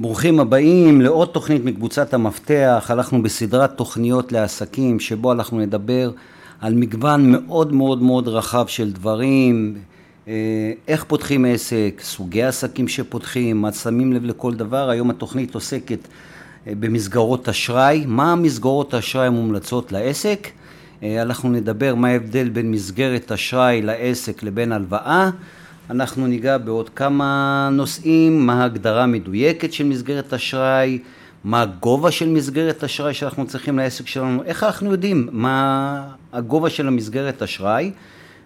ברוכים הבאים לעוד תוכנית מקבוצת המפתח. הלכנו בסדרת תוכניות לעסקים שבו אנחנו נדבר על מגוון מאוד מאוד מאוד רחב של דברים, אה, איך פותחים עסק, סוגי עסקים שפותחים, מה שמים לב לכל דבר. היום התוכנית עוסקת אה, במסגרות אשראי, מה המסגרות האשראי המומלצות לעסק. אה, אנחנו נדבר מה ההבדל בין מסגרת אשראי לעסק לבין הלוואה. אנחנו ניגע בעוד כמה נושאים, מה ההגדרה המדויקת של מסגרת אשראי, מה הגובה של מסגרת אשראי שאנחנו צריכים לעסק שלנו, איך אנחנו יודעים מה הגובה של המסגרת אשראי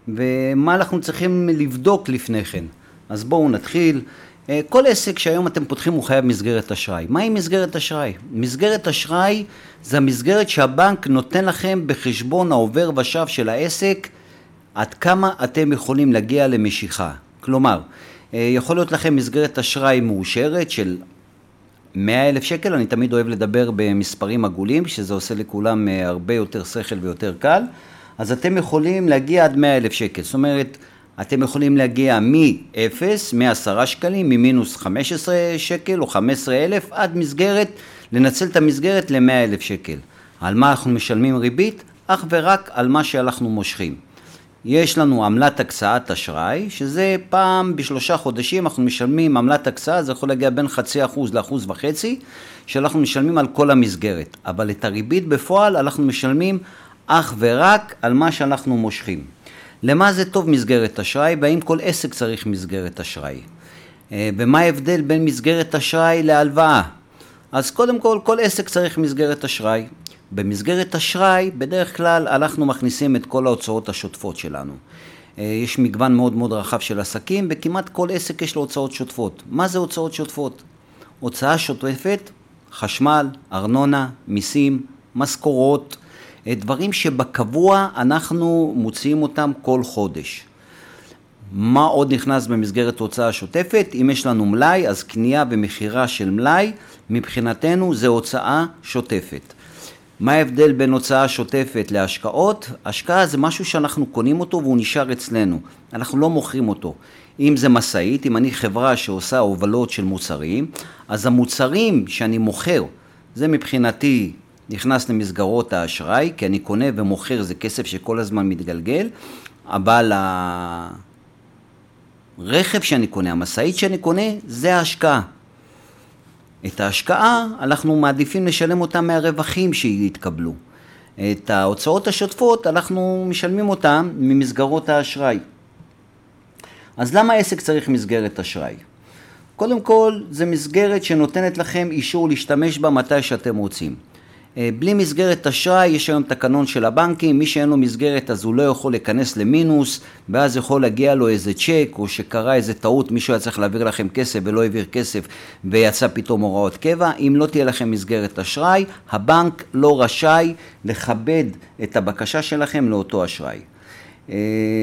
ומה אנחנו צריכים לבדוק לפני כן. אז בואו נתחיל. אה, כל עסק שהיום אתם פותחים הוא חייב מסגרת אשראי. מהי מסגרת אשראי? מסגרת אשראי זה המסגרת שהבנק נותן לכם בחשבון העובר ושב של העסק עד כמה אתם יכולים להגיע למשיכה. כלומר, אה, יכול להיות לכם מסגרת אשראי מאושרת של 100 אלף שקל, אני תמיד אוהב לדבר במספרים עגולים, שזה עושה לכולם אה, הרבה יותר שכל ויותר קל, אז אתם יכולים להגיע עד 100 אלף שקל, זאת אומרת, אתם יכולים להגיע מ-0, מ-10 שקלים, ממינוס 15 שקל או 15 אלף, עד מסגרת, לנצל את המסגרת ל-100 אלף שקל. על מה אנחנו משלמים ריבית? אך ורק על מה שאנחנו מושכים. יש לנו עמלת הקצאת אשראי, שזה פעם בשלושה חודשים אנחנו משלמים עמלת הקצאה, זה יכול להגיע בין חצי אחוז לאחוז וחצי, שאנחנו משלמים על כל המסגרת. אבל את הריבית בפועל אנחנו משלמים אך ורק על מה שאנחנו מושכים. למה זה טוב מסגרת אשראי, והאם כל עסק צריך מסגרת אשראי? אה, ומה ההבדל בין מסגרת אשראי להלוואה? אז קודם כל, כל עסק צריך מסגרת אשראי. במסגרת אשראי, בדרך כלל אנחנו מכניסים את כל ההוצאות השוטפות שלנו. אה, יש מגוון מאוד מאוד רחב של עסקים, וכמעט כל עסק יש לו הוצאות שוטפות. מה זה הוצאות שוטפות? הוצאה שוטפת, חשמל, ארנונה, מיסים, משכורות, אה, דברים שבקבוע אנחנו מוציאים אותם כל חודש. מה עוד נכנס במסגרת הוצאה שוטפת? אם יש לנו מלאי, אז קנייה ומכירה של מלאי, מבחינתנו זה הוצאה שוטפת. מה ההבדל בין הוצאה שוטפת להשקעות? השקעה זה משהו שאנחנו קונים אותו והוא נשאר אצלנו, אנחנו לא מוכרים אותו. אם זה משאית, אם אני חברה שעושה הובלות של מוצרים, אז המוצרים שאני מוכר, זה מבחינתי נכנס למסגרות האשראי, כי אני קונה ומוכר, זה כסף שכל הזמן מתגלגל, אבל הרכב שאני קונה, המשאית שאני קונה, זה ההשקעה. את ההשקעה אנחנו מעדיפים לשלם אותה מהרווחים שיתקבלו. את ההוצאות השוטפות אנחנו משלמים אותן ממסגרות האשראי. אז למה עסק צריך מסגרת אשראי? קודם כל, זו מסגרת שנותנת לכם אישור להשתמש בה מתי שאתם רוצים. אה, בלי מסגרת אשראי, יש היום תקנון של הבנקים, מי שאין לו מסגרת אז הוא לא יכול להיכנס למינוס, ואז יכול להגיע לו איזה צ'ק, או שקרה איזה טעות, מישהו היה צריך להעביר לכם כסף ולא העביר כסף, ויצא פתאום הוראות קבע. אם לא תהיה לכם מסגרת אשראי, הבנק לא רשאי לכבד את הבקשה שלכם לאותו אשראי. אה,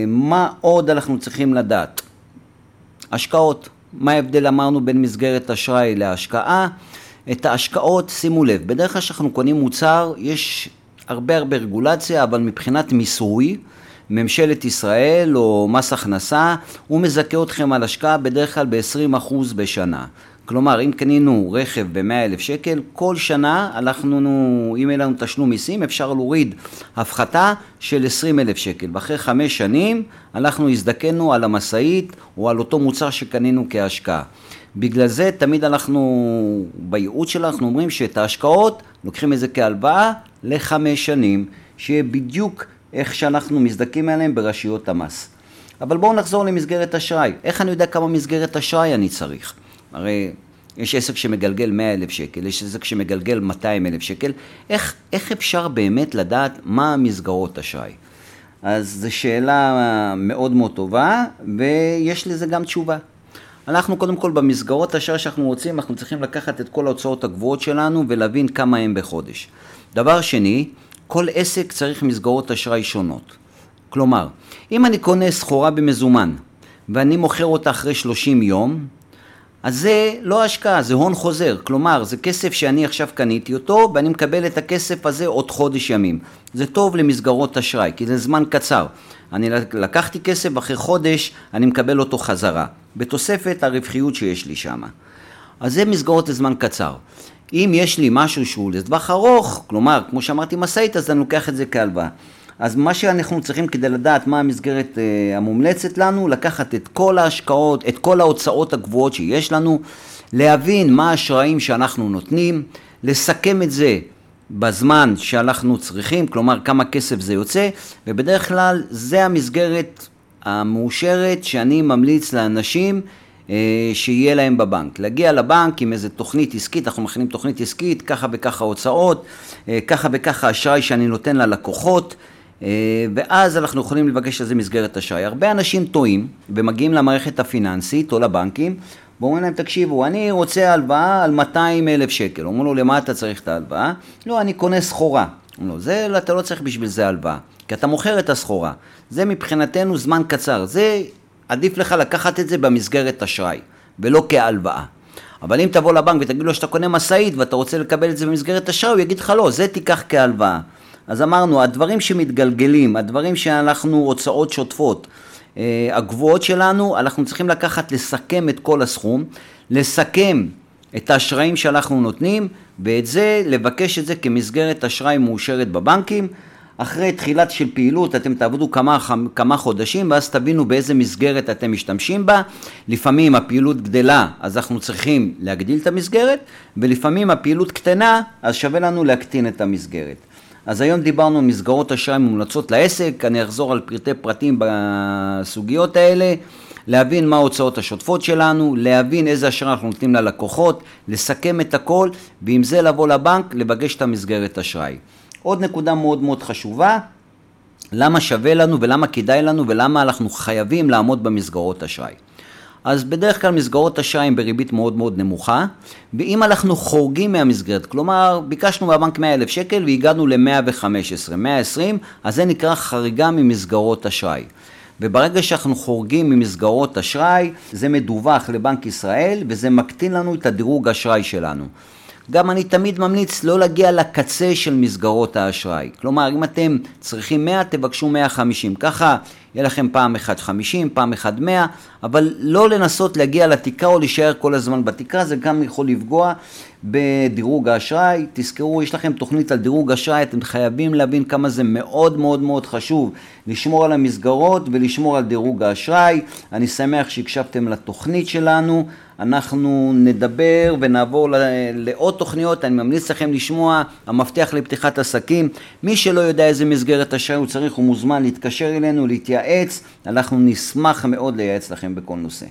מה עוד אנחנו צריכים לדעת? השקעות. מה ההבדל אמרנו בין מסגרת אשראי להשקעה? את ההשקעות, שימו לב, בדרך כלל כשאנחנו קונים מוצר, יש הרבה הרבה רגולציה, אבל מבחינת מיסוי, ממשלת ישראל או מס הכנסה, הוא מזכה אתכם על השקעה בדרך כלל ב-20% בשנה. כלומר, אם קנינו רכב ב-100,000 שקל, כל שנה אנחנו, אם אין לנו תשלום מיסים, אפשר להוריד הפחתה של 20,000 שקל. ואחרי חמש שנים אנחנו הזדקנו על המשאית או על אותו מוצר שקנינו כהשקעה. בגלל זה תמיד אנחנו, בייעוץ שלנו, אנחנו אומרים שאת ההשקעות לוקחים את זה כהלוואה לחמש שנים, שיהיה בדיוק איך שאנחנו מזדכים עליהם ברשויות המס. אבל בואו נחזור למסגרת אשראי. איך אני יודע כמה מסגרת אשראי אני צריך? הרי יש עסק שמגלגל 100 אלף שקל, יש עסק שמגלגל 200 אלף שקל. איך, איך אפשר באמת לדעת מה המסגרות אשראי? אז זו שאלה מאוד מאוד טובה, ויש לזה גם תשובה. אנחנו קודם כל במסגרות אשראי שאנחנו רוצים, אנחנו צריכים לקחת את כל ההוצאות הגבוהות שלנו ולהבין כמה הם בחודש. דבר שני, כל עסק צריך מסגרות אשראי שונות. כלומר, אם אני קונה סחורה במזומן ואני מוכר אותה אחרי 30 יום, אז זה לא השקעה, זה הון חוזר. כלומר, זה כסף שאני עכשיו קניתי אותו ואני מקבל את הכסף הזה עוד חודש ימים. זה טוב למסגרות אשראי, כי זה זמן קצר. אני לקחתי כסף, אחרי חודש אני מקבל אותו חזרה, בתוספת הרווחיות שיש לי שם. אז זה מסגרות לזמן קצר. אם יש לי משהו שהוא לטווח ארוך, כלומר, כמו שאמרתי משאית, אז אני לוקח את זה כהלוואה. אז מה שאנחנו צריכים כדי לדעת מה המסגרת אה, המומלצת לנו, לקחת את כל ההשקעות, את כל ההוצאות הגבוהות שיש לנו, להבין מה האשראים שאנחנו נותנים, לסכם את זה בזמן שאנחנו צריכים, כלומר כמה כסף זה יוצא, ובדרך כלל זה המסגרת המאושרת שאני ממליץ לאנשים אה, שיהיה להם בבנק. להגיע לבנק עם איזה תוכנית עסקית, אנחנו מכינים תוכנית עסקית, ככה וככה הוצאות, אה, ככה וככה אשראי שאני נותן ללקוחות, ואז אנחנו יכולים לבקש איזה מסגרת אשראי. הרבה אנשים טועים ומגיעים למערכת הפיננסית או לבנקים ואומרים להם, תקשיבו, אני רוצה הלוואה על 200 אלף שקל. אומרים לו, למה אתה צריך את ההלוואה? לא, אני קונה סחורה. אומרים לו, זה, אתה לא צריך בשביל זה הלוואה, כי אתה מוכר את הסחורה. זה מבחינתנו זמן קצר. זה, עדיף לך לקחת את זה במסגרת אשראי, ולא כהלוואה. אבל אם תבוא לבנק ותגיד לו שאתה קונה משאית ואתה רוצה לקבל את זה במסגרת אשראי, הוא יגיד לך לא, זה תיקח כהלוואה. אז אמרנו, הדברים שמתגלגלים, הדברים שאנחנו הוצאות שוטפות, אה, הגבוהות שלנו, אנחנו צריכים לקחת, לסכם את כל הסכום, לסכם את האשראים שאנחנו נותנים, ואת זה, לבקש את זה כמסגרת אשראי מאושרת בבנקים. אחרי תחילת של פעילות אתם תעבדו כמה, כמה חודשים ואז תבינו באיזה מסגרת אתם משתמשים בה. לפעמים הפעילות גדלה אז אנחנו צריכים להגדיל את המסגרת ולפעמים הפעילות קטנה אז שווה לנו להקטין את המסגרת. אז היום דיברנו על מסגרות אשראי מומלצות לעסק, אני אחזור על פרטי פרטים בסוגיות האלה, להבין מה ההוצאות השוטפות שלנו, להבין איזה אשראי אנחנו נותנים ללקוחות, לסכם את הכל, ועם זה לבוא לבנק, לבקש את המסגרת אשראי. עוד נקודה מאוד מאוד חשובה, למה שווה לנו ולמה כדאי לנו ולמה אנחנו חייבים לעמוד במסגרות אשראי. אז בדרך כלל מסגרות אשראי הן בריבית מאוד מאוד נמוכה, ואם אנחנו חורגים מהמסגרת, כלומר ביקשנו מהבנק 100 אלף שקל והגענו ל-115, 120, אז זה נקרא חריגה ממסגרות אשראי. וברגע שאנחנו חורגים ממסגרות אשראי, זה מדווח לבנק ישראל וזה מקטין לנו את הדירוג אשראי שלנו. גם אני תמיד ממליץ לא להגיע לקצה של מסגרות האשראי. כלומר, אם אתם צריכים 100, תבקשו 150. ככה יהיה לכם פעם אחת 50, פעם אחת 100, אבל לא לנסות להגיע לתקרה או להישאר כל הזמן בתקרה, זה גם יכול לפגוע בדירוג האשראי. תזכרו, יש לכם תוכנית על דירוג אשראי, אתם חייבים להבין כמה זה מאוד מאוד מאוד חשוב לשמור על המסגרות ולשמור על דירוג האשראי. אני שמח שהקשבתם לתוכנית שלנו. אנחנו נדבר ונעבור לעוד תוכניות, אני ממליץ לכם לשמוע המפתח לפתיחת עסקים. מי שלא יודע איזה מסגרת אשראי הוא צריך, הוא מוזמן להתקשר אלינו, להתייעץ, אנחנו נשמח מאוד לייעץ לכם בכל נושא.